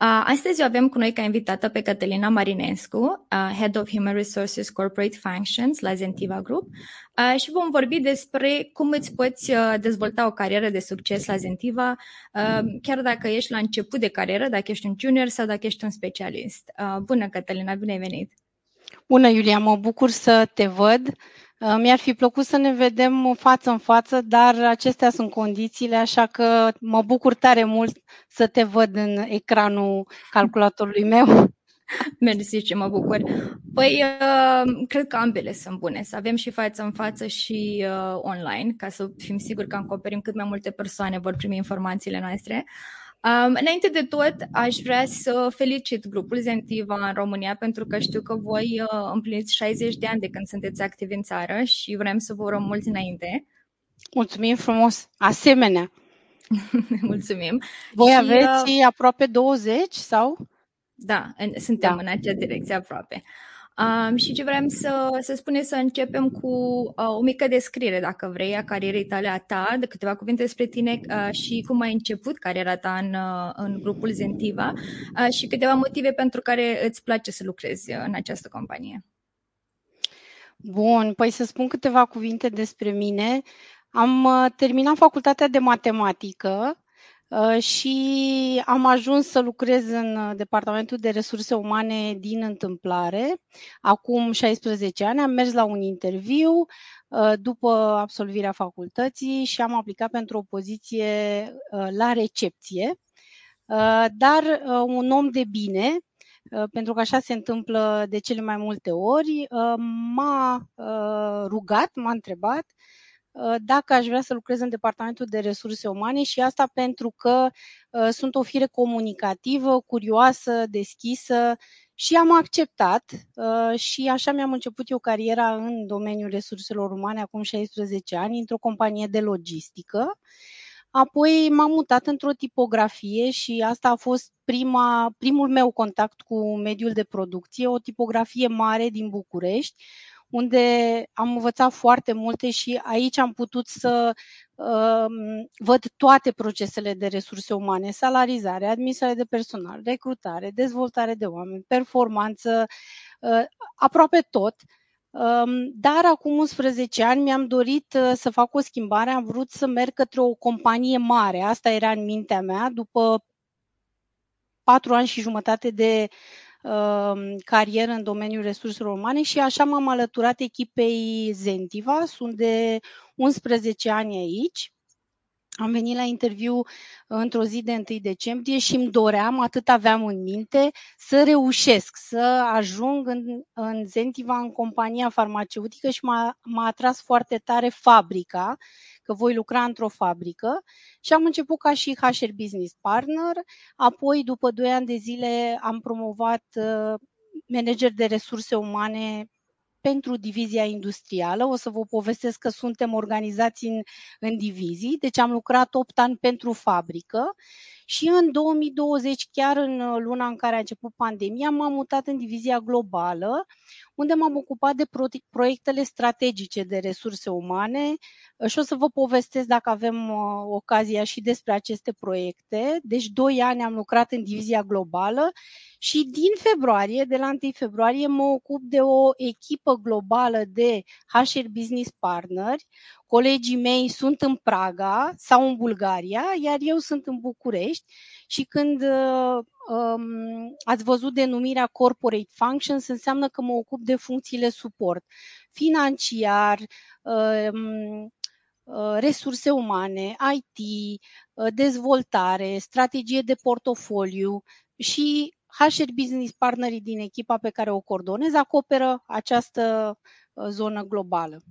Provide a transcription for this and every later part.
Astăzi o avem cu noi ca invitată pe Cătălina Marinescu, Head of Human Resources Corporate Functions la Zentiva Group și vom vorbi despre cum îți poți dezvolta o carieră de succes la Zentiva, chiar dacă ești la început de carieră, dacă ești un junior sau dacă ești un specialist. Bună, Cătălina, bine ai venit! Bună, Iulia, mă bucur să te văd. Uh, mi-ar fi plăcut să ne vedem față în față, dar acestea sunt condițiile, așa că mă bucur tare mult să te văd în ecranul calculatorului meu. Mersi ce mă bucur. Păi, uh, cred că ambele sunt bune, să avem și față în față și uh, online, ca să fim siguri că acoperim cât mai multe persoane vor primi informațiile noastre. Um, înainte de tot, aș vrea să felicit grupul Zentiva în România pentru că știu că voi uh, împliniți 60 de ani de când sunteți activi în țară și vrem să vă urăm mulți înainte. Mulțumim frumos! Asemenea! Mulțumim! Voi și, aveți uh, aproape 20 sau? Da, în, suntem da. în acea direcție aproape. Um, și ce vrem să, să spunem să începem cu uh, o mică descriere, dacă vrei, a carierei tale a ta, de câteva cuvinte despre tine uh, și cum ai început cariera ta în, uh, în grupul Zentiva uh, și câteva motive pentru care îți place să lucrezi în această companie. Bun, păi să spun câteva cuvinte despre mine. Am uh, terminat facultatea de matematică Uh, și am ajuns să lucrez în uh, Departamentul de Resurse Umane din întâmplare. Acum 16 ani am mers la un interviu uh, după absolvirea facultății și am aplicat pentru o poziție la recepție. Dar un om de bine, pentru că așa se întâmplă de cele mai multe ori, m-a rugat, m-a întrebat Uh, dacă aș vrea să lucrez în Departamentul de Resurse Umane și asta pentru că uh, sunt o fire comunicativă, curioasă, deschisă și am acceptat uh, și așa mi-am început eu cariera în domeniul resurselor umane acum 16 ani într-o companie de logistică. Apoi m-am mutat într-o tipografie și asta a fost prima, primul meu contact cu mediul de producție, o tipografie mare din București, unde am învățat foarte multe și aici am putut să uh, văd toate procesele de resurse umane, salarizare, administrare de personal, recrutare, dezvoltare de oameni, performanță, uh, aproape tot. Um, dar acum 11 ani mi-am dorit uh, să fac o schimbare, am vrut să merg către o companie mare. Asta era în mintea mea după patru ani și jumătate de Um, carieră în domeniul resurselor umane și așa m-am alăturat echipei Zentiva. Sunt de 11 ani aici. Am venit la interviu într-o zi de 1 decembrie și îmi doream, atât aveam în minte, să reușesc, să ajung în, în Zentiva, în compania farmaceutică și m-a, m-a atras foarte tare fabrica, că voi lucra într-o fabrică și am început ca și HR Business Partner, apoi după 2 ani de zile am promovat uh, manager de resurse umane pentru divizia industrială. O să vă povestesc că suntem organizați în, în divizii, deci am lucrat 8 ani pentru fabrică și în 2020, chiar în luna în care a început pandemia, m-am mutat în divizia globală, unde m-am ocupat de proiectele strategice de resurse umane și o să vă povestesc dacă avem uh, ocazia și despre aceste proiecte. Deci, doi ani am lucrat în divizia globală și din februarie, de la 1 februarie, mă ocup de o echipă globală de HR Business Partneri. Colegii mei sunt în Praga sau în Bulgaria, iar eu sunt în București și când uh, um, ați văzut denumirea Corporate Functions, înseamnă că mă ocup de funcțiile suport financiar, um, uh, resurse umane, IT, uh, dezvoltare, strategie de portofoliu și HR Business Partnerii din echipa pe care o coordonez acoperă această uh, zonă globală.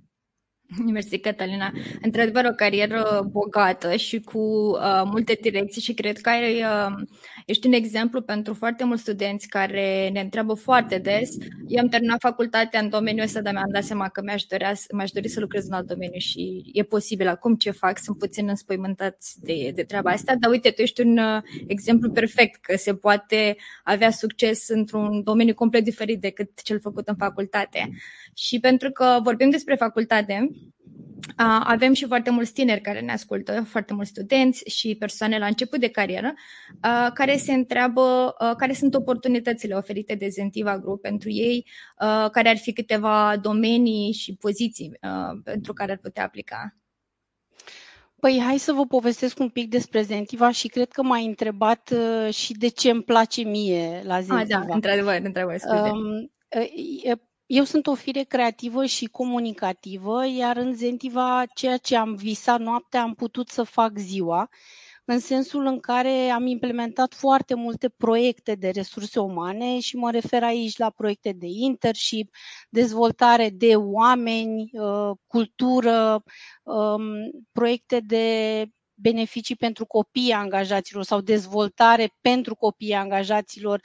Mersi, Catalina. Într-adevăr, o carieră bogată și cu uh, multe direcții și cred că ai, uh, ești un exemplu pentru foarte mulți studenți care ne întreabă foarte des. Eu am terminat facultatea în domeniul ăsta, dar mi-am dat seama că mi-aș, dorea, mi-aș dori să lucrez în alt domeniu și e posibil acum ce fac, sunt puțin înspăimântați de, de treaba asta, dar uite, tu ești un uh, exemplu perfect că se poate avea succes într-un domeniu complet diferit decât cel făcut în facultate. Și pentru că vorbim despre facultate, avem și foarte mulți tineri care ne ascultă, foarte mulți studenți și persoane la început de carieră, care se întreabă care sunt oportunitățile oferite de Zentiva Group pentru ei, care ar fi câteva domenii și poziții pentru care ar putea aplica. Păi hai să vă povestesc un pic despre Zentiva și cred că m-ai întrebat și de ce îmi place mie la Zentiva. Ah, da, într-adevăr, într-adevăr, Um, eu sunt o fire creativă și comunicativă, iar în Zentiva ceea ce am visat noaptea am putut să fac ziua, în sensul în care am implementat foarte multe proiecte de resurse umane și mă refer aici la proiecte de internship, dezvoltare de oameni, uh, cultură, um, proiecte de beneficii pentru copiii angajaților sau dezvoltare pentru copiii angajaților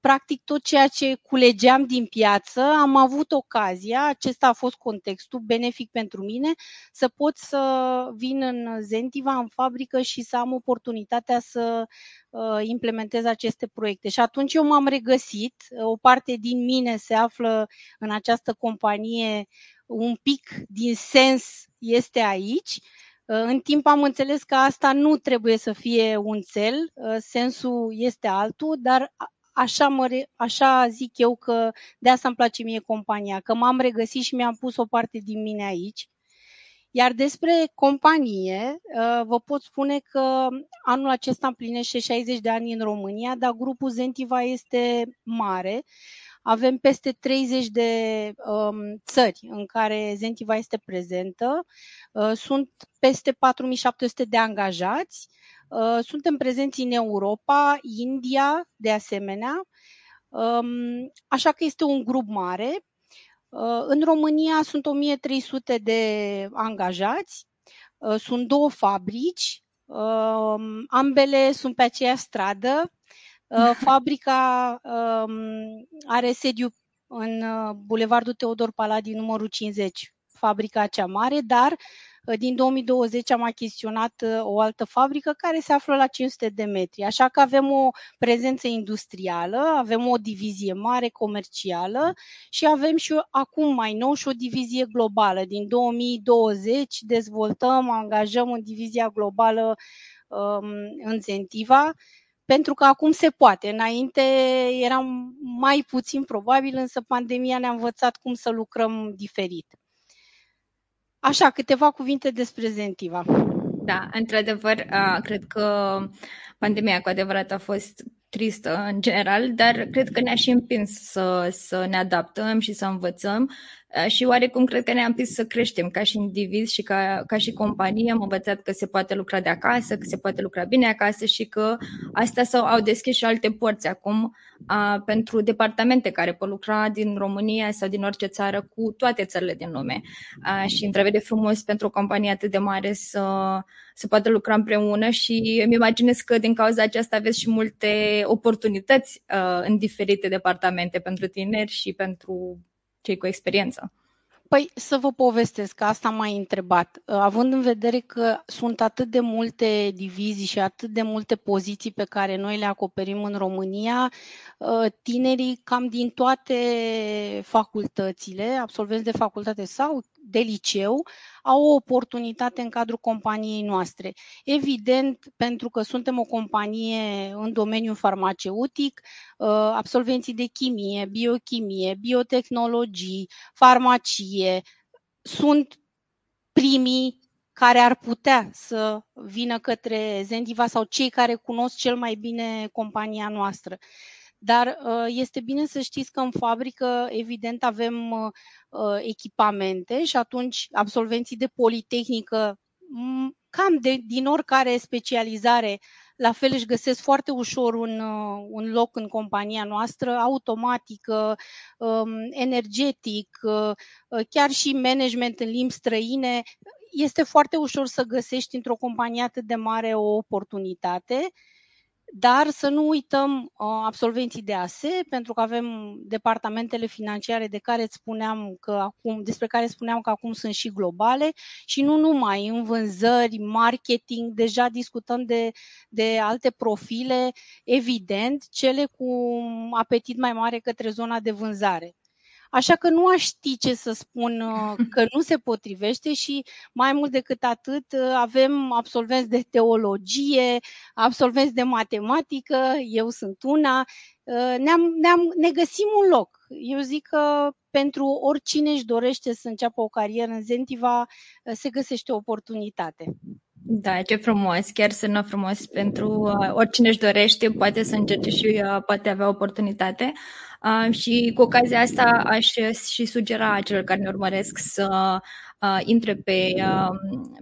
practic tot ceea ce culegeam din piață, am avut ocazia, acesta a fost contextul benefic pentru mine, să pot să vin în Zentiva, în fabrică și să am oportunitatea să uh, implementez aceste proiecte. Și atunci eu m-am regăsit, o parte din mine se află în această companie, un pic din sens este aici, uh, în timp am înțeles că asta nu trebuie să fie un cel, uh, sensul este altul, dar așa, mă, așa zic eu că de asta îmi place mie compania, că m-am regăsit și mi-am pus o parte din mine aici. Iar despre companie, uh, vă pot spune că anul acesta împlinește 60 de ani în România, dar grupul Zentiva este mare. Avem peste 30 de um, țări în care Zentiva este prezentă. Uh, sunt peste 4700 de angajați Uh, suntem prezenți în Europa, India, de asemenea, um, așa că este un grup mare. Uh, în România sunt 1300 de angajați, uh, sunt două fabrici, um, ambele sunt pe aceeași stradă. Fabrica um, are sediu în Bulevardul Teodor Paladi numărul 50, fabrica cea mare, dar din 2020 am achiziționat uh, o altă fabrică care se află la 500 de metri, așa că avem o prezență industrială, avem o divizie mare comercială și avem și acum mai nou și o divizie globală. Din 2020 dezvoltăm, angajăm în divizia globală um, în Zentiva, pentru că acum se poate. Înainte era mai puțin probabil, însă pandemia ne-a învățat cum să lucrăm diferit. Așa, câteva cuvinte despre Zentiva. Da, într-adevăr, cred că pandemia cu adevărat a fost tristă în general, dar cred că ne-a și împins să, să ne adaptăm și să învățăm și oarecum cred că ne-a împins să creștem ca și indivizi și ca, ca și companie. Am învățat că se poate lucra de acasă, că se poate lucra bine acasă și că astea s au deschis și alte porți acum a, pentru departamente care pot lucra din România sau din orice țară cu toate țările din lume. A, și întrevede frumos pentru o companie atât de mare să, să poată lucra împreună și îmi imaginez că din cauza aceasta aveți și multe oportunități a, în diferite departamente pentru tineri și pentru cei cu experiență. Păi să vă povestesc, că asta m-ai întrebat. Având în vedere că sunt atât de multe divizii și atât de multe poziții pe care noi le acoperim în România, tinerii cam din toate facultățile, absolvenți de facultate sau de liceu, au o oportunitate în cadrul companiei noastre. Evident, pentru că suntem o companie în domeniul farmaceutic, uh, absolvenții de chimie, biochimie, biotehnologii, farmacie, sunt primii care ar putea să vină către Zendiva sau cei care cunosc cel mai bine compania noastră. Dar uh, este bine să știți că în fabrică, evident, avem uh, echipamente și atunci absolvenții de politehnică, cam de, din oricare specializare, la fel își găsesc foarte ușor un, uh, un loc în compania noastră, automatică, um, energetic, uh, chiar și management în limbi străine. Este foarte ușor să găsești într-o companie atât de mare o oportunitate dar să nu uităm uh, absolvenții de ASE, pentru că avem departamentele financiare de care spuneam că acum, despre care spuneam că acum sunt și globale și nu numai în vânzări, marketing, deja discutăm de, de alte profile, evident, cele cu apetit mai mare către zona de vânzare. Așa că nu aș ști ce să spun uh, că nu se potrivește și mai mult decât atât uh, avem absolvenți de teologie, absolvenți de matematică, eu sunt una, uh, ne-am, ne-am, ne găsim un loc. Eu zic că pentru oricine își dorește să înceapă o carieră în Zentiva, se găsește o oportunitate. Da, ce frumos, chiar sună frumos pentru uh, oricine își dorește, poate să încerce și uh, poate avea oportunitate. Uh, și cu ocazia asta aș și sugera celor care ne urmăresc să uh, intre pe, uh,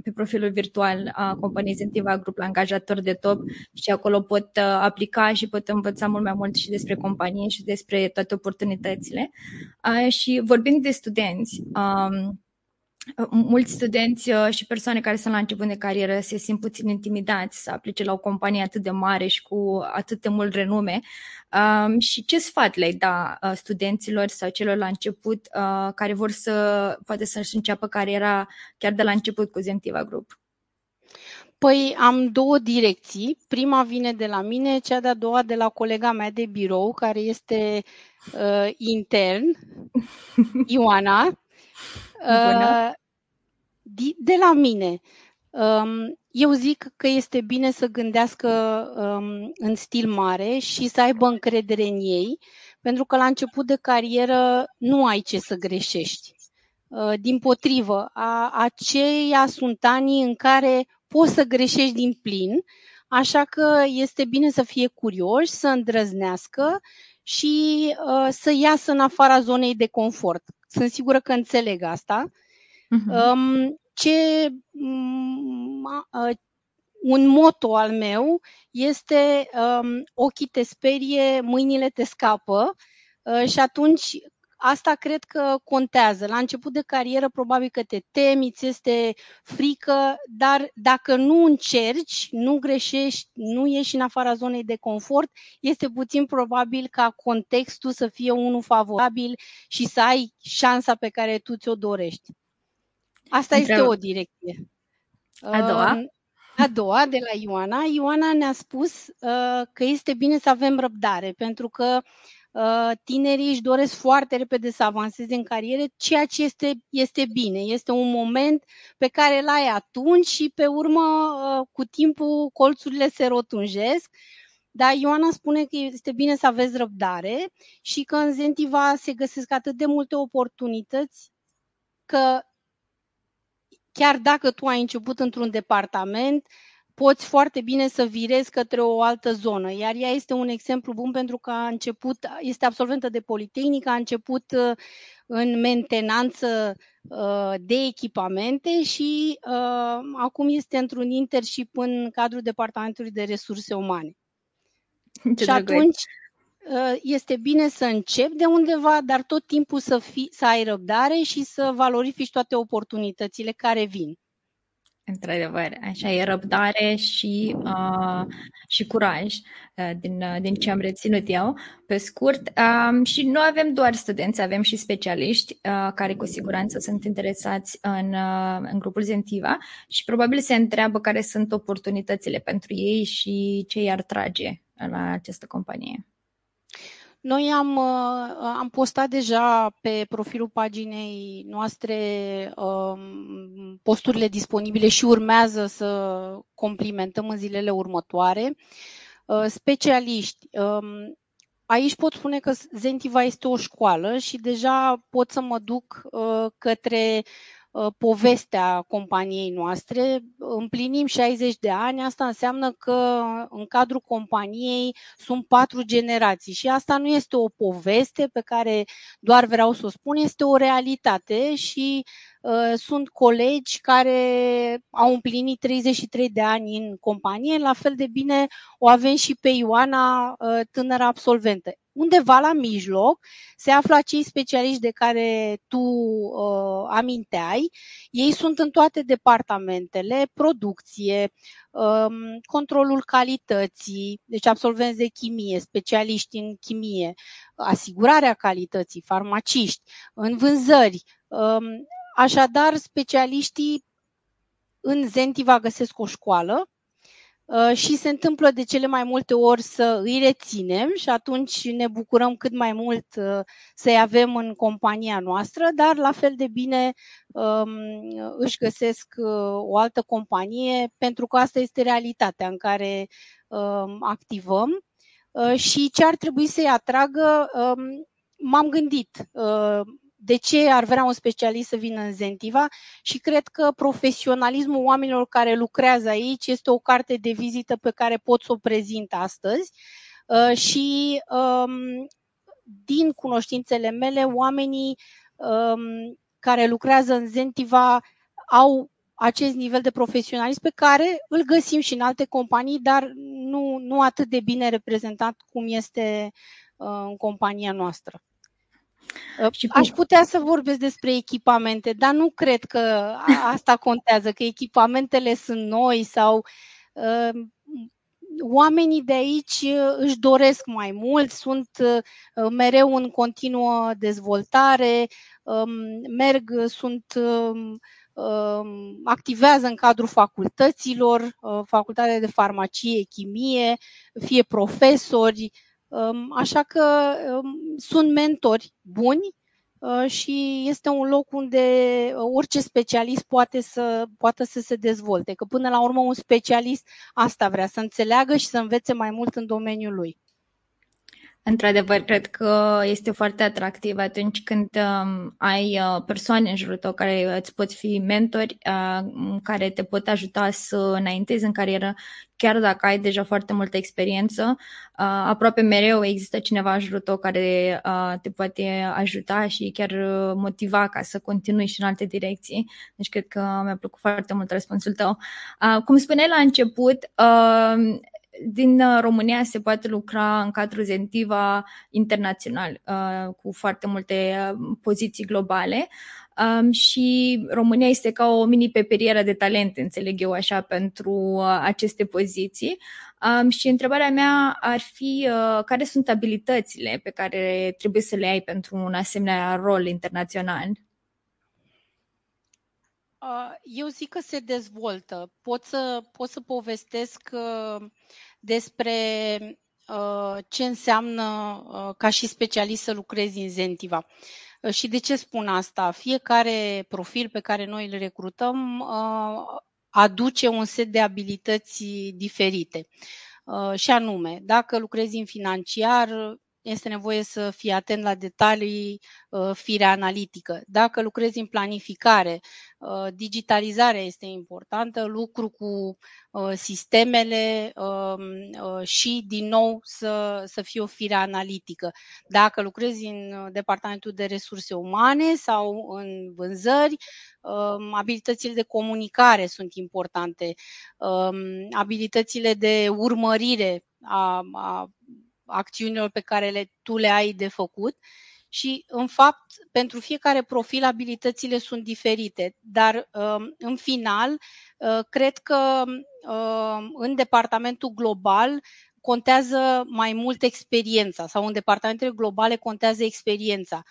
pe profilul virtual a companiei Zentiva Group la angajator de top și acolo pot uh, aplica și pot învăța mult mai mult și despre companie și despre toate oportunitățile. Uh, și vorbind de studenți, uh, mulți studenți uh, și persoane care sunt la început de carieră se simt puțin intimidați să aplice la o companie atât de mare și cu atât de mult renume. Um, și ce sfat le-ai da uh, studenților sau celor la început uh, care vor să poate să-și înceapă cariera chiar de la început cu Zentiva Group? Păi am două direcții. Prima vine de la mine, cea de-a doua de la colega mea de birou, care este uh, intern, Ioana. Uh, de la mine, um, eu zic că este bine să gândească um, în stil mare și să aibă încredere în ei, pentru că la început de carieră nu ai ce să greșești. Uh, din potrivă, a, aceia sunt anii în care poți să greșești din plin, așa că este bine să fie curioși, să îndrăznească și uh, să iasă în afara zonei de confort. Sunt sigură că înțeleg asta. Uh-huh. Um, ce um, uh, un moto al meu este um, ochii te sperie, mâinile te scapă uh, și atunci asta cred că contează. La început de carieră probabil că te temi, ți este frică, dar dacă nu încerci, nu greșești, nu ieși în afara zonei de confort, este puțin probabil ca contextul să fie unul favorabil și să ai șansa pe care tu ți-o dorești. Asta este o direcție. A doua? A doua, de la Ioana. Ioana ne-a spus uh, că este bine să avem răbdare, pentru că Uh, tinerii își doresc foarte repede să avanseze în carieră, ceea ce este, este bine. Este un moment pe care îl ai atunci și pe urmă, uh, cu timpul, colțurile se rotunjesc. Dar Ioana spune că este bine să aveți răbdare și că în Zentiva se găsesc atât de multe oportunități că chiar dacă tu ai început într-un departament, poți foarte bine să virezi către o altă zonă. Iar ea este un exemplu bun pentru că a început, este absolventă de Politehnică, a început uh, în mentenanță uh, de echipamente și uh, acum este într-un internship în cadrul Departamentului de Resurse Umane. Ce și atunci este bine să începi de undeva, dar tot timpul să, fii, să ai răbdare și să valorifici toate oportunitățile care vin. Într-adevăr, așa e răbdare și, uh, și curaj uh, din, uh, din ce am reținut eu. Pe scurt, uh, și nu avem doar studenți, avem și specialiști uh, care cu siguranță sunt interesați în, uh, în grupul Zentiva și probabil se întreabă care sunt oportunitățile pentru ei și ce i-ar trage la această companie. Noi am, uh, am postat deja pe profilul paginei noastre um, posturile disponibile și urmează să complimentăm în zilele următoare. Uh, specialiști. Um, aici pot spune că Zentiva este o școală și deja pot să mă duc uh, către Uh, povestea companiei noastre. Împlinim 60 de ani, asta înseamnă că în cadrul companiei sunt patru generații și asta nu este o poveste pe care doar vreau să o spun, este o realitate și sunt colegi care au împlinit 33 de ani în companie, la fel de bine o avem și pe Ioana, tânără absolventă undeva la mijloc se află acei specialiști de care tu uh, aminteai. Ei sunt în toate departamentele, producție, um, controlul calității, deci absolvenți de chimie, specialiști în chimie, asigurarea calității, farmaciști, în vânzări. Um, așadar, specialiștii în Zentiva găsesc o școală Uh, și se întâmplă de cele mai multe ori să îi reținem și atunci ne bucurăm cât mai mult uh, să-i avem în compania noastră, dar la fel de bine um, își găsesc uh, o altă companie pentru că asta este realitatea în care um, activăm. Și ce ar trebui să-i atragă um, m-am gândit de ce ar vrea un specialist să vină în Zentiva și cred că profesionalismul oamenilor care lucrează aici este o carte de vizită pe care pot să o prezint astăzi uh, și um, din cunoștințele mele, oamenii um, care lucrează în Zentiva au acest nivel de profesionalism pe care îl găsim și în alte companii, dar nu, nu atât de bine reprezentat cum este uh, în compania noastră. Și Aș putea să vorbesc despre echipamente, dar nu cred că asta contează, că echipamentele sunt noi sau uh, oamenii de aici uh, își doresc mai mult, sunt uh, mereu în continuă dezvoltare, um, merg, sunt um, um, activează în cadrul facultăților, uh, facultatea de farmacie, chimie, fie profesori, Așa că sunt mentori buni uh, și este un loc unde orice specialist poate să, poate să se dezvolte. Că până la urmă un specialist asta vrea, să înțeleagă și să învețe mai mult în domeniul lui. Într-adevăr, cred că este foarte atractiv atunci când um, ai uh, persoane în jurul tău care îți pot fi mentori, uh, care te pot ajuta să înaintezi în carieră, chiar dacă ai deja foarte multă experiență. Uh, aproape mereu există cineva în jurul tău care uh, te poate ajuta și chiar motiva ca să continui și în alte direcții. Deci cred că mi-a plăcut foarte mult răspunsul tău. Uh, cum spuneai la început, uh, din uh, România se poate lucra în cadrul Zentiva internațional uh, cu foarte multe uh, poziții globale um, și România este ca o mini peperieră de talente, înțeleg eu așa, pentru aceste poziții. Um, și întrebarea mea ar fi care sunt abilitățile pe care trebuie să le ai pentru un asemenea rol internațional? Eu zic că se dezvoltă. Pot să, pot să povestesc despre ce înseamnă ca și specialist să lucrezi în Zentiva. Și de ce spun asta? Fiecare profil pe care noi îl recrutăm aduce un set de abilități diferite. Și anume, dacă lucrezi în financiar, este nevoie să fii atent la detalii, uh, firea analitică. Dacă lucrezi în planificare, uh, digitalizarea este importantă, lucru cu uh, sistemele um, și, din nou, să, să fie o fire analitică. Dacă lucrezi în departamentul de resurse umane sau în vânzări, um, abilitățile de comunicare sunt importante, um, abilitățile de urmărire a, a acțiunilor pe care le, tu le ai de făcut și, în fapt, pentru fiecare profil abilitățile sunt diferite, dar um, în final, uh, cred că um, în departamentul global contează mai mult experiența sau în departamentele globale contează experiența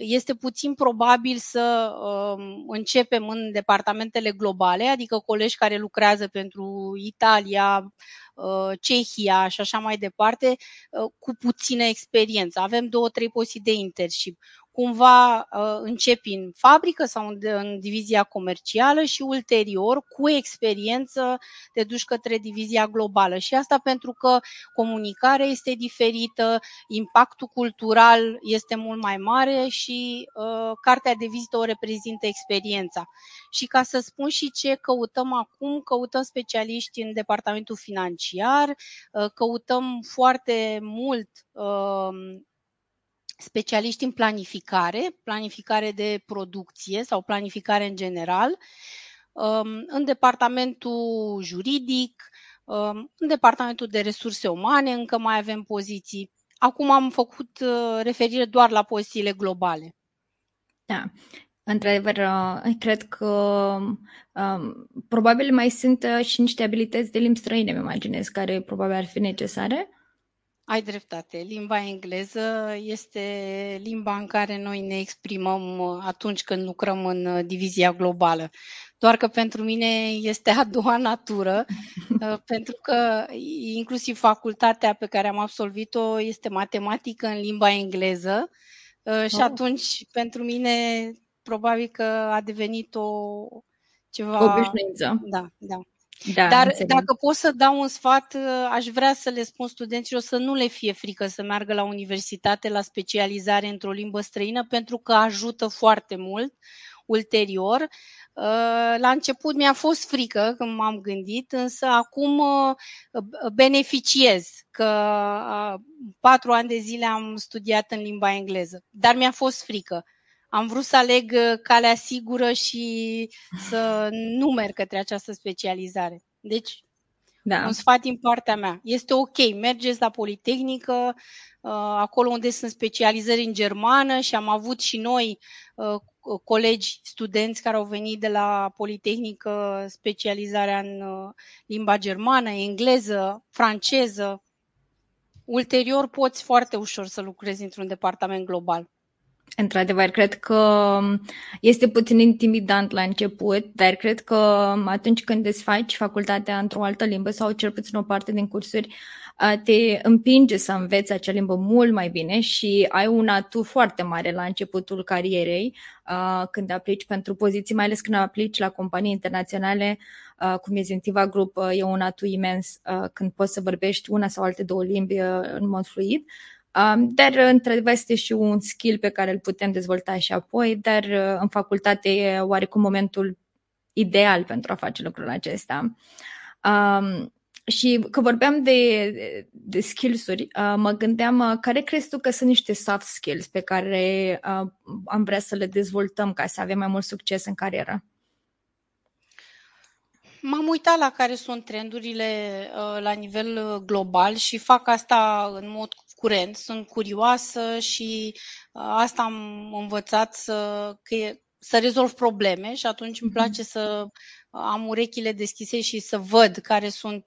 este puțin probabil să uh, începem în departamentele globale, adică colegi care lucrează pentru Italia, uh, Cehia și așa mai departe, uh, cu puțină experiență. Avem două, trei poziții de internship cumva uh, începi în fabrică sau în, în divizia comercială și ulterior, cu experiență, te duci către divizia globală. Și asta pentru că comunicarea este diferită, impactul cultural este mult mai mare și uh, cartea de vizită o reprezintă experiența. Și ca să spun și ce căutăm acum, căutăm specialiști în departamentul financiar, uh, căutăm foarte mult uh, specialiști în planificare, planificare de producție sau planificare în general, um, în departamentul juridic, um, în departamentul de resurse umane încă mai avem poziții. Acum am făcut uh, referire doar la pozițiile globale. Da. Într-adevăr, uh, cred că um, probabil mai sunt uh, și niște abilități de limbi străine, îmi imaginez, care probabil ar fi necesare. Ai dreptate. Limba engleză este limba în care noi ne exprimăm uh, atunci când lucrăm în uh, divizia globală. Doar că pentru mine este a doua natură, uh, pentru că inclusiv facultatea pe care am absolvit-o este matematică în limba engleză și oh. atunci pentru mine probabil că a devenit o ceva... Obișnuință. Da, da. Da, Dar înțeleg. dacă pot să dau un sfat, aș vrea să le spun studenților să nu le fie frică să meargă la universitate, la specializare într-o limbă străină, pentru că ajută foarte mult ulterior. La început mi-a fost frică când m-am gândit, însă acum beneficiez că patru ani de zile am studiat în limba engleză, dar mi-a fost frică am vrut să aleg uh, calea sigură și să nu merg către această specializare. Deci, da. un sfat din partea mea. Este ok, mergeți la Politehnică, uh, acolo unde sunt specializări în germană și am avut și noi uh, colegi, studenți care au venit de la Politehnică specializarea în limba germană, engleză, franceză. Ulterior poți foarte ușor să lucrezi într-un departament global. Într-adevăr, cred că este puțin intimidant la început, dar cred că atunci când îți faci facultatea într-o altă limbă sau cel puțin o parte din cursuri, te împinge să înveți acea limbă mult mai bine și ai un atu foarte mare la începutul carierei când aplici pentru poziții, mai ales când aplici la companii internaționale, cum e Zentiva Group, e un atu imens când poți să vorbești una sau alte două limbi în mod fluid. Um, dar, într-adevăr, este și un skill pe care îl putem dezvolta și apoi, dar uh, în facultate e oarecum momentul ideal pentru a face lucrul acesta. Um, și că vorbeam de, de skills-uri, uh, mă gândeam uh, care crezi tu că sunt niște soft skills pe care uh, am vrea să le dezvoltăm ca să avem mai mult succes în carieră? M-am uitat la care sunt trendurile uh, la nivel uh, global și fac asta în mod curent. Sunt curioasă și uh, asta am învățat să, că e, să rezolv probleme și atunci îmi mhm. place să am urechile deschise și să văd care sunt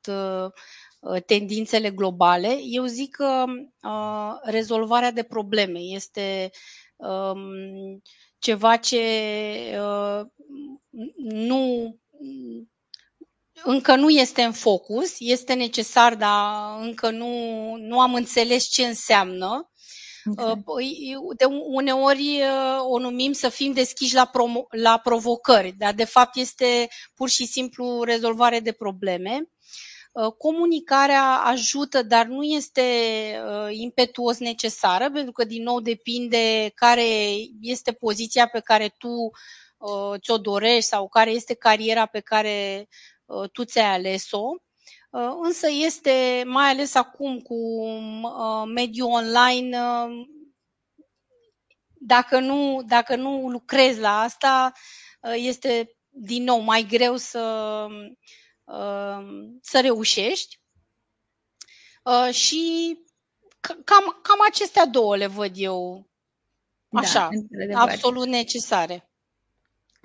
tendințele globale. Eu zic că uh, rezolvarea de probleme este um, ceva ce uh, nu încă nu este în focus, este necesar, dar încă nu, nu am înțeles ce înseamnă. Okay. Uh, păi, de uneori uh, o numim să fim deschiși la, promo- la provocări, dar de fapt este pur și simplu rezolvare de probleme. Uh, comunicarea ajută, dar nu este impetuos necesară, pentru că din nou depinde care este poziția pe care tu ți-o dorești sau care este cariera pe care Uh, tu ți-ai ales-o, uh, însă este, mai ales acum cu uh, mediul online, dacă nu, dacă nu lucrezi la asta, este din nou mai greu să, să reușești. Și cam, cam acestea două le văd eu da, așa, da, absolut necesare.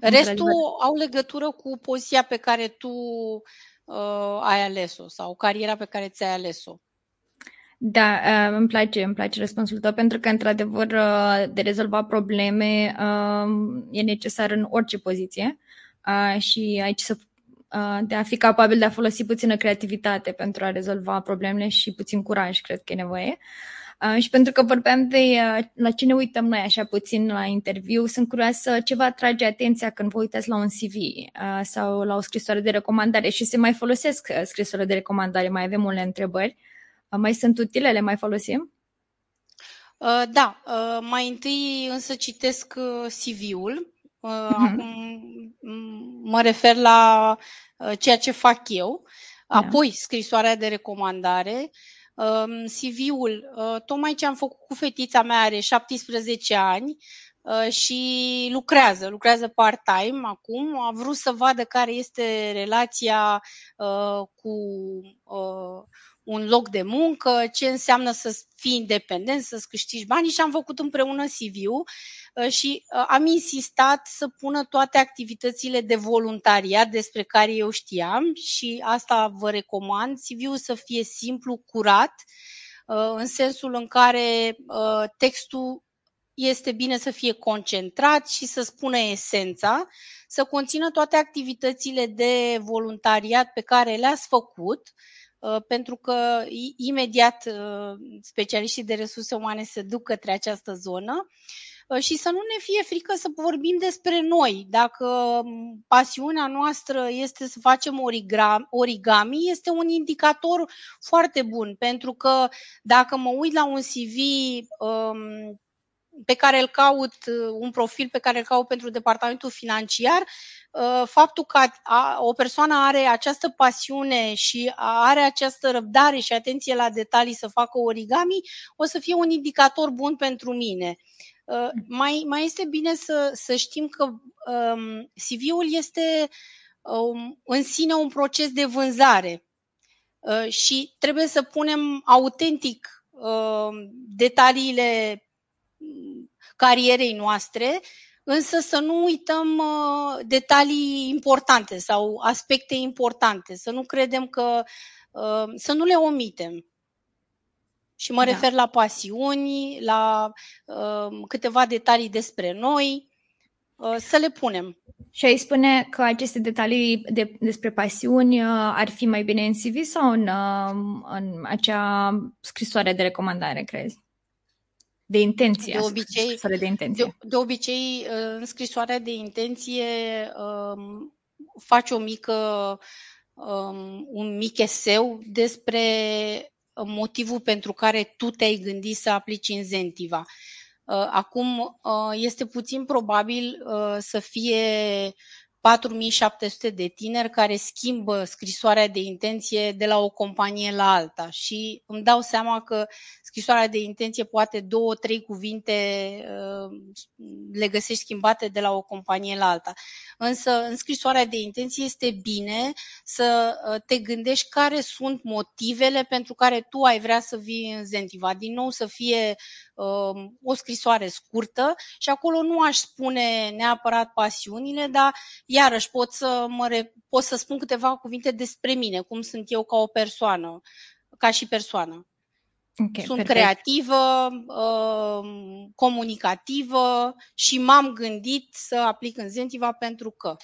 Restul au legătură cu poziția pe care tu uh, ai ales-o sau cariera pe care ți-ai ales-o. Da, uh, îmi place, îmi place răspunsul tău pentru că, într-adevăr, uh, de rezolva probleme uh, e necesar în orice poziție uh, și aici să, uh, de a fi capabil de a folosi puțină creativitate pentru a rezolva problemele și puțin curaj, cred că e nevoie. Uh, Uh, și pentru că vorbeam de uh, la ce ne uităm noi așa puțin la interviu, sunt curioasă ce vă atrage atenția când vă uitați la un CV uh, sau la o scrisoare de recomandare și se mai folosesc uh, scrisoare de recomandare, mai avem unele întrebări. Uh, mai sunt utile, le mai folosim? Uh, da, uh, mai întâi însă citesc uh, CV-ul. Uh, uh-huh. Acum mă refer la uh, ceea ce fac eu. Da. Apoi scrisoarea de recomandare um, CV-ul, uh, tocmai ce am făcut cu fetița mea are 17 ani uh, și lucrează, lucrează part-time acum, a vrut să vadă care este relația cu un loc de muncă, ce înseamnă să fii independent, să-ți câștigi banii și am făcut împreună CV-ul uh, și uh, am insistat să pună toate activitățile de voluntariat despre care eu știam și asta vă recomand, CV-ul să fie simplu, curat, uh, în sensul în care textul este bine să fie concentrat și să spună esența, să conțină toate activitățile de voluntariat pe care le-ați făcut, Uh, pentru că imediat uh, specialiștii de resurse umane se duc către această zonă uh, și să nu ne fie frică să vorbim despre noi. Dacă um, pasiunea noastră este să facem origami, este un indicator foarte bun, pentru că dacă mă uit la un CV um, pe care îl caut, un profil pe care îl caut pentru departamentul financiar, Uh, faptul că o persoană are această pasiune și are această răbdare și atenție la detalii să facă origami, o să fie un indicator bun pentru mine. Uh, mai, mai este bine să, să știm că um, CV-ul este um, în sine un proces de vânzare uh, și trebuie să punem autentic uh, detaliile carierei noastre însă să nu uităm uh, detalii importante sau aspecte importante, să nu credem că, uh, să nu le omitem. Și mă da. refer la pasiuni, la uh, câteva detalii despre noi, să le punem. Și ai spune că aceste detalii de, despre pasiuni ar fi mai bine în CV sau în, în acea scrisoare de recomandare, crezi? De intenție. De obicei, de, intenție. De, de obicei, uh, în scrisoarea de intenție um, faci o mică, um, un mic eseu despre motivul pentru care tu te-ai gândit să aplici incentiva. Uh, acum, uh, este puțin probabil să fie 4700 de tineri care schimbă scrisoarea de intenție de la o companie la alta și îmi dau seama că scrisoarea de intenție poate două, trei cuvinte uh, le găsești schimbate de la o companie la alta. Însă în scrisoarea de intenție este bine să uh, te gândești care sunt motivele pentru care tu ai vrea să vii în Zentiva. Din nou să fie Um, o scrisoare scurtă și acolo nu aș spune neapărat pasiunile, dar iarăși pot să, mă re, pot să spun câteva cuvinte despre mine, cum sunt eu ca o persoană, ca și persoană. Okay, Sunt perfect. creativă, um, comunicativă și m-am gândit să aplic în Zentiva pentru că.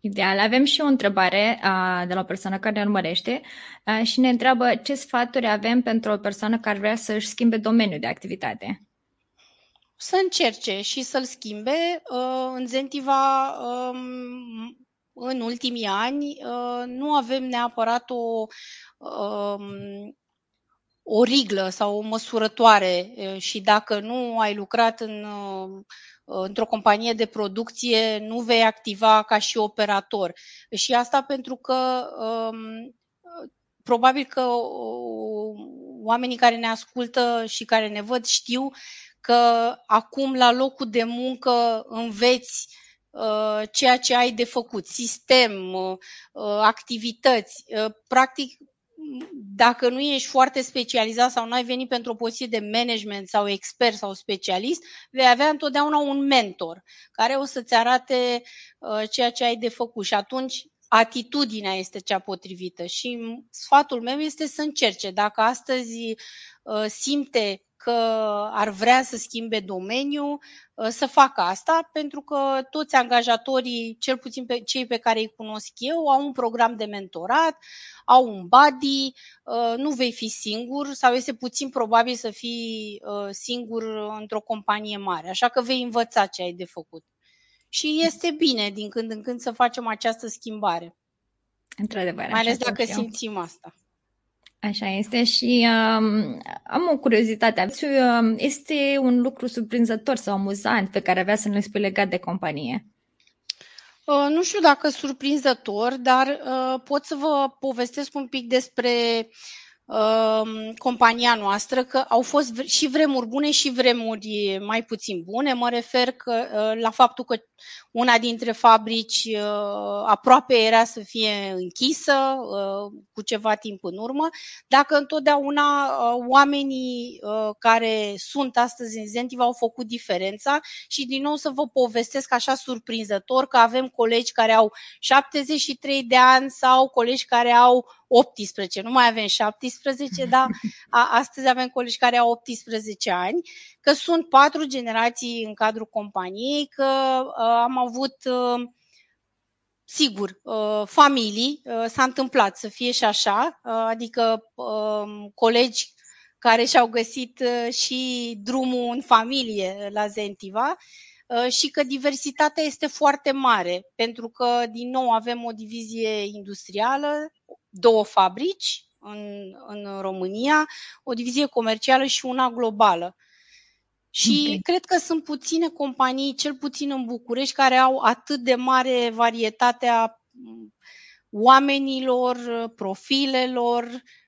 Ideal. Avem și o întrebare uh, de la o persoană care ne urmărește uh, și ne întreabă ce sfaturi avem pentru o persoană care vrea să-și schimbe domeniul de activitate. Să încerce și să-l schimbe. Uh, în Zentiva, um, în ultimii ani, uh, nu avem neapărat o um, o riglă sau o măsurătoare și dacă nu ai lucrat în, într-o companie de producție, nu vei activa ca și operator. Și asta pentru că probabil că oamenii care ne ascultă și care ne văd știu că acum la locul de muncă înveți ceea ce ai de făcut, sistem, activități. Practic, dacă nu ești foarte specializat sau nu ai venit pentru o poziție de management sau expert sau specialist, vei avea întotdeauna un mentor care o să-ți arate uh, ceea ce ai de făcut și atunci atitudinea este cea potrivită și sfatul meu este să încerce. Dacă astăzi uh, simte că ar vrea să schimbe domeniul, uh, să facă asta, pentru că toți angajatorii, cel puțin pe cei pe care îi cunosc eu, au un program de mentorat, au un buddy, uh, nu vei fi singur sau este puțin probabil să fii uh, singur într-o companie mare, așa că vei învăța ce ai de făcut. Și este bine din când în când să facem această schimbare. Într-adevăr. Mai ales dacă simțim asta. Așa este și um, am o curiozitate. Um, este un lucru surprinzător sau amuzant pe care avea să ne spui legat de companie? Uh, nu știu dacă surprinzător, dar uh, pot să vă povestesc un pic despre uh, compania noastră, că au fost și vremuri bune și vremuri mai puțin bune. Mă refer că, uh, la faptul că una dintre fabrici uh, aproape era să fie închisă uh, cu ceva timp în urmă, dacă întotdeauna uh, oamenii uh, care sunt astăzi în Zentiv au făcut diferența și din nou să vă povestesc așa surprinzător că avem colegi care au 73 de ani sau colegi care au 18, nu mai avem 17, dar a, astăzi avem colegi care au 18 ani, că sunt patru generații în cadrul companiei, că uh, am avut uh, Sigur, uh, familii, uh, s-a întâmplat să fie și așa, uh, adică um, colegi care și-au găsit și drumul în familie la Zentiva și că diversitatea este foarte mare, pentru că, din nou, avem o divizie industrială, două fabrici în, în România, o divizie comercială și una globală. Și okay. cred că sunt puține companii, cel puțin în București, care au atât de mare varietatea oamenilor, profilelor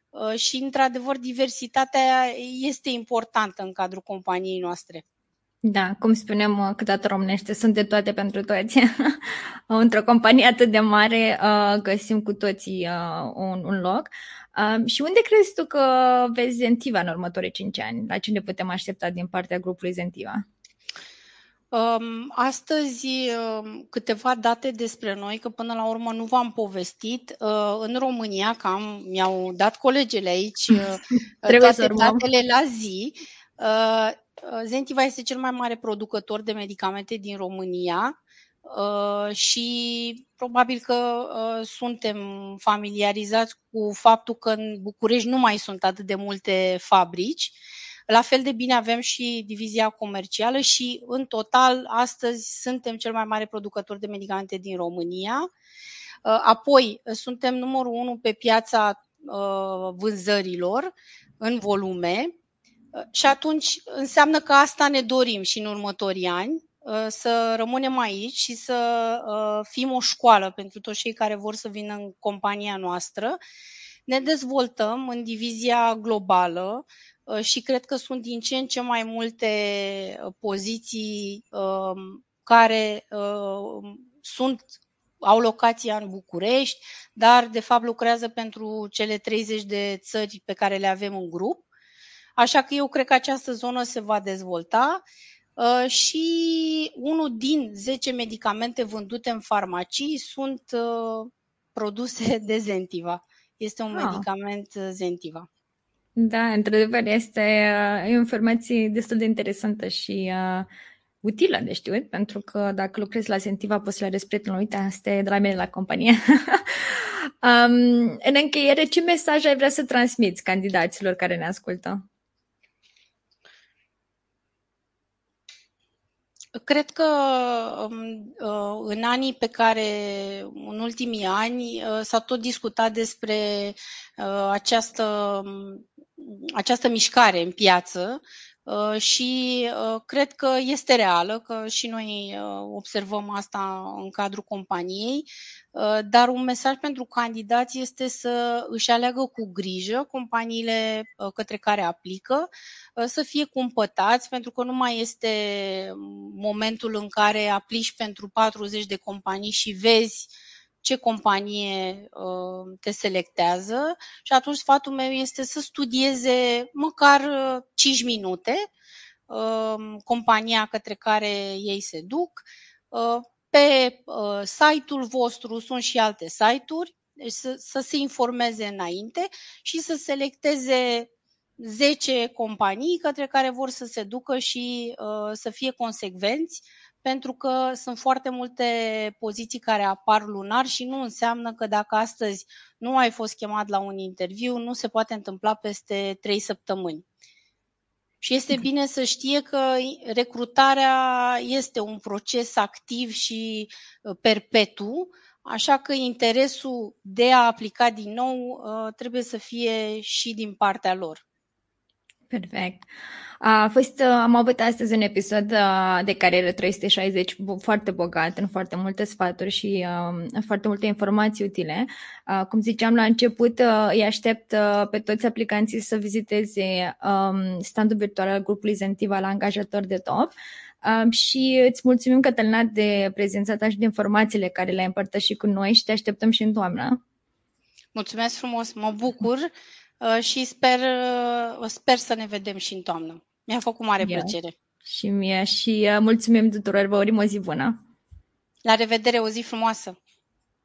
uh, și, într-adevăr, diversitatea este importantă în cadrul companiei noastre. Da, cum spuneam uh, câteodată românește, sunt de toate pentru toți. Într-o companie atât de mare uh, găsim cu toții un, un loc. Um, și unde crezi tu că vezi Zentiva în următorii 5 ani? La ce ne putem aștepta din partea grupului Zentiva? Um, astăzi um, câteva date despre noi, că până la urmă nu v-am povestit. Uh, în România, că am, mi-au dat colegele aici uh, toate datele la zi, uh, Zentiva este cel mai mare producător de medicamente din România. Uh, și probabil că uh, suntem familiarizați cu faptul că în București nu mai sunt atât de multe fabrici. La fel de bine avem și divizia comercială și în total astăzi suntem cel mai mare producător de medicamente din România. Uh, apoi suntem numărul unu pe piața vânzărilor în volume și atunci înseamnă că asta ne dorim și în următorii ani Uh, să rămânem aici și să uh, fim o școală pentru toți cei care vor să vină în compania noastră. Ne dezvoltăm în divizia globală uh, și cred că sunt din ce în ce mai multe poziții um, care sunt au locația în București, dar de fapt lucrează pentru cele 30 de țări pe care le avem în grup. Așa că eu cred că această zonă se va dezvolta. Uh, și unul din 10 medicamente vândute în farmacii sunt uh, produse de Zentiva. Este un ah. medicament uh, Zentiva. Da, într-adevăr, este o informație destul de interesantă și uh, utilă de știut, pentru că dacă lucrezi la Zentiva, poți să le arăți prietenul, uite, asta e de la mine la companie. um, în încheiere, ce mesaj ai vrea să transmiți candidaților care ne ascultă? Cred că um, uh, în anii pe care, în ultimii ani, uh, s-a tot discutat despre uh, această, um, această mișcare în piață Uh, și uh, cred că este reală, că și noi uh, observăm asta în cadrul companiei, dar un mesaj pentru candidați este să își aleagă cu grijă companiile către care aplică, să fie cumpătați, pentru că nu mai este momentul în care aplici pentru 40 de companii și vezi ce companie uh, te selectează și atunci sfatul meu este să studieze măcar 5 uh, minute uh, compania către care ei se duc. Pe site-ul vostru sunt și alte site-uri, deci să, să se informeze înainte și să selecteze 10 companii către care vor să se ducă și uh, să fie consecvenți pentru că sunt foarte multe poziții care apar lunar și nu înseamnă că dacă astăzi nu ai fost chemat la un interviu, nu se poate întâmpla peste trei săptămâni. Și este da. bine să știe că recrutarea este un proces activ și uh, perpetu, așa că interesul de a aplica din nou uh, trebuie să fie și din partea lor. Perfect. A fost, am avut astăzi un episod de carieră 360 foarte bogat în foarte multe sfaturi și uh, foarte multe informații utile. Uh, cum ziceam la început, uh, îi aștept pe toți aplicanții să viziteze um, standul virtual al grupului Zentiva la angajator de top. Um, și îți mulțumim, Cătălina, de prezența ta și de informațiile care le-ai împărtășit cu noi și te așteptăm și în toamnă. Mulțumesc frumos, mă bucur uh, și sper, uh, sper să ne vedem și în toamnă. Mi-a făcut mare yeah. plăcere. Și mie și uh, mulțumim tuturor, vă urim o zi bună. La revedere, o zi frumoasă!